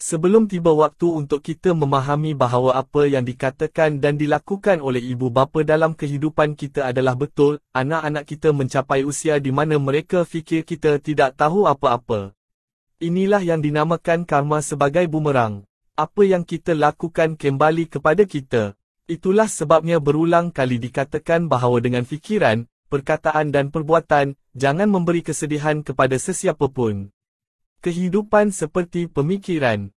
Sebelum tiba waktu untuk kita memahami bahawa apa yang dikatakan dan dilakukan oleh ibu bapa dalam kehidupan kita adalah betul, anak-anak kita mencapai usia di mana mereka fikir kita tidak tahu apa-apa. Inilah yang dinamakan karma sebagai bumerang. Apa yang kita lakukan kembali kepada kita. Itulah sebabnya berulang kali dikatakan bahawa dengan fikiran, perkataan dan perbuatan, jangan memberi kesedihan kepada sesiapa pun. Kehidupan seperti pemikiran.